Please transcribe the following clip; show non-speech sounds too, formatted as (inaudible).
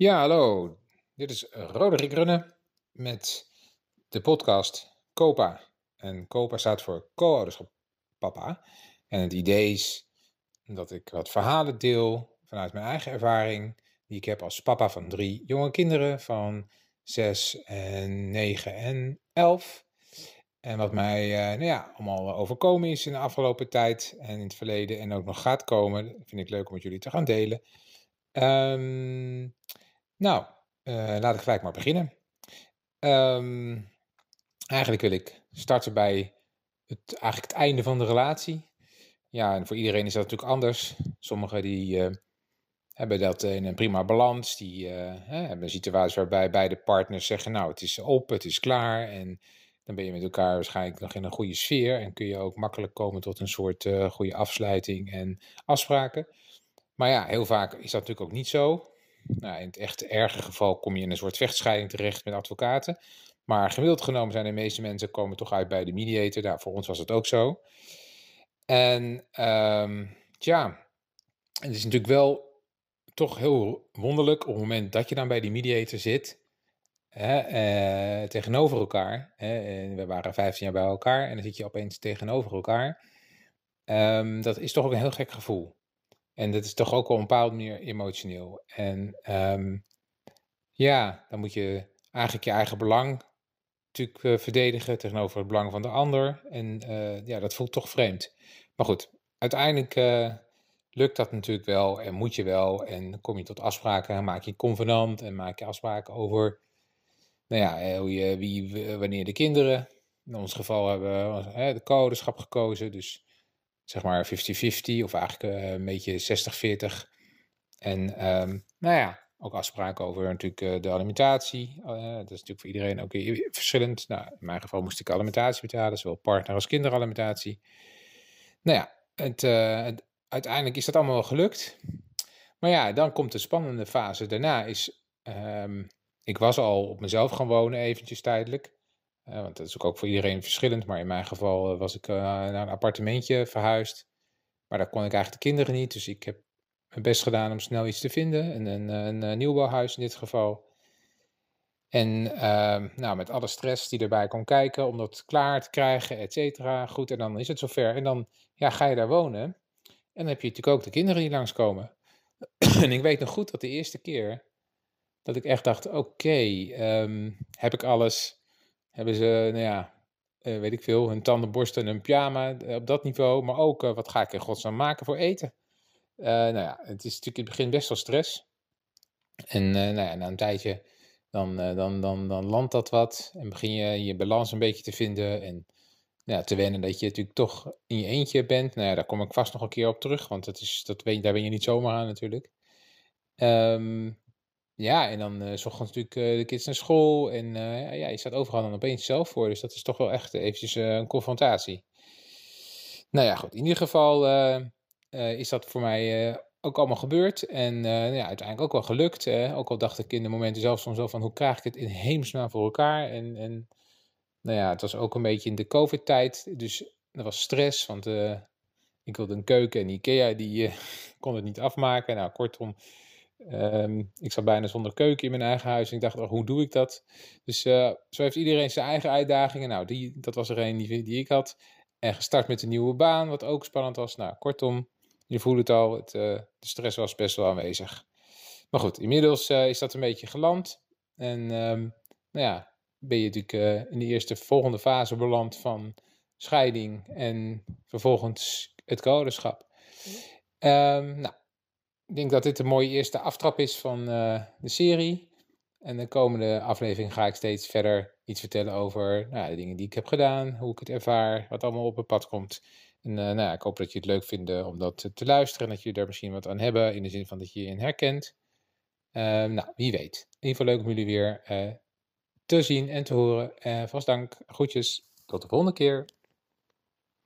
Ja, hallo. Dit is Roderick Runne met de podcast COPA. En COPA staat voor co-ouderschap papa. En het idee is dat ik wat verhalen deel vanuit mijn eigen ervaring, die ik heb als papa van drie jonge kinderen van 6 en 9 en 11. En wat mij eh, nou ja, allemaal overkomen is in de afgelopen tijd en in het verleden en ook nog gaat komen, vind ik leuk om met jullie te gaan delen. Ehm, nou, uh, laat ik gelijk maar beginnen. Um, eigenlijk wil ik starten bij het, eigenlijk het einde van de relatie. Ja, en voor iedereen is dat natuurlijk anders. Sommigen die uh, hebben dat in een prima balans. Die uh, hebben een situatie waarbij beide partners zeggen, nou, het is op, het is klaar. En dan ben je met elkaar waarschijnlijk nog in een goede sfeer. En kun je ook makkelijk komen tot een soort goede afsluiting en afspraken. Maar ja, heel vaak is dat natuurlijk ook niet zo. Nou, in het echt erge geval kom je in een soort vechtscheiding terecht met advocaten. Maar gemiddeld genomen zijn de meeste mensen komen toch uit bij de mediator. Nou, voor ons was het ook zo. En um, tja, het is natuurlijk wel toch heel wonderlijk op het moment dat je dan bij die mediator zit. Hè, eh, tegenover elkaar. Hè, en we waren 15 jaar bij elkaar en dan zit je opeens tegenover elkaar. Um, dat is toch ook een heel gek gevoel. En dat is toch ook op een bepaalde manier emotioneel. En um, ja, dan moet je eigenlijk je eigen belang natuurlijk uh, verdedigen tegenover het belang van de ander. En uh, ja, dat voelt toch vreemd. Maar goed, uiteindelijk uh, lukt dat natuurlijk wel en moet je wel. En kom je tot afspraken en maak je convenant en maak je afspraken over, nou ja, hoe je, wie, wanneer de kinderen. In ons geval hebben we de codeschap gekozen, dus zeg maar 50-50 of eigenlijk uh, een beetje 60-40. En um, nou ja, ook afspraken over natuurlijk uh, de alimentatie. Uh, dat is natuurlijk voor iedereen ook verschillend. Nou, in mijn geval moest ik alimentatie betalen, zowel partner als kinderalimentatie. Nou ja, het, uiteindelijk is dat allemaal wel gelukt. Maar ja, dan komt de spannende fase. Daarna is, um, ik was al op mezelf gaan wonen eventjes tijdelijk. Want dat is ook voor iedereen verschillend. Maar in mijn geval was ik uh, naar een appartementje verhuisd. Maar daar kon ik eigenlijk de kinderen niet. Dus ik heb mijn best gedaan om snel iets te vinden. Een, een, een, een nieuwbouwhuis in dit geval. En uh, nou, met alle stress die erbij kon kijken om dat klaar te krijgen, et cetera. Goed, en dan is het zover. En dan ja, ga je daar wonen. En dan heb je natuurlijk ook de kinderen die langskomen. (clears throat) en ik weet nog goed dat de eerste keer dat ik echt dacht: oké, um, heb ik alles hebben ze, nou ja, uh, weet ik veel, hun tandenborstel en een pyjama uh, op dat niveau. Maar ook, uh, wat ga ik in godsnaam maken voor eten? nou ja, het is natuurlijk in het begin best wel stress. En nou ja, na een tijdje, dan, dan, dan, dan landt dat wat. En begin je je balans een beetje te vinden. En nou te wennen dat je natuurlijk toch in je eentje bent. Nou ja, daar kom ik vast nog een keer op terug. Want dat is, dat weet, daar ben je niet zomaar aan natuurlijk. Um, ja, en dan uh, s ochtends natuurlijk uh, de kids naar school. En uh, ja, je staat overal dan opeens zelf voor. Dus dat is toch wel echt eventjes een confrontatie. Nou ja, goed. In ieder geval is dat voor mij ook allemaal gebeurd. En ja, uiteindelijk ook wel gelukt. ook al dacht ik in de momenten zelf soms wel van... hoe krijg ik het in hemelsnaam voor elkaar? En, en nou ja, het was ook een beetje in de covid-tijd. Dus er was stress, want ik wilde een keuken en Ikea die (laughs) kon het niet afmaken. Nou, kortom... Um, ik zat bijna zonder keuken in mijn eigen huis. En ik dacht, oh, hoe doe ik dat? Dus uh, zo heeft iedereen zijn eigen uitdagingen. Nou, die, dat was er een die, die ik had. En gestart met een nieuwe baan, wat ook spannend was. Nou, kortom, je voelt het al. Het, uh, de stress was best wel aanwezig. Maar goed, inmiddels uh, is dat een beetje geland. En um, nou ja, ben je natuurlijk in de eerste volgende fase beland van scheiding en vervolgens het ouderschap. Um, nou, ik denk dat dit een mooie eerste aftrap is van uh, de serie. En de komende aflevering ga ik steeds verder iets vertellen over nou, de dingen die ik heb gedaan, hoe ik het ervaar, wat allemaal op het pad komt. En uh, nou ja, ik hoop dat je het leuk vindt om dat te luisteren en dat je er misschien wat aan hebben, in de zin van dat je je in herkent. Uh, nou, wie weet. In ieder geval leuk om jullie weer uh, te zien en te horen. vast dank, groetjes, tot de volgende keer.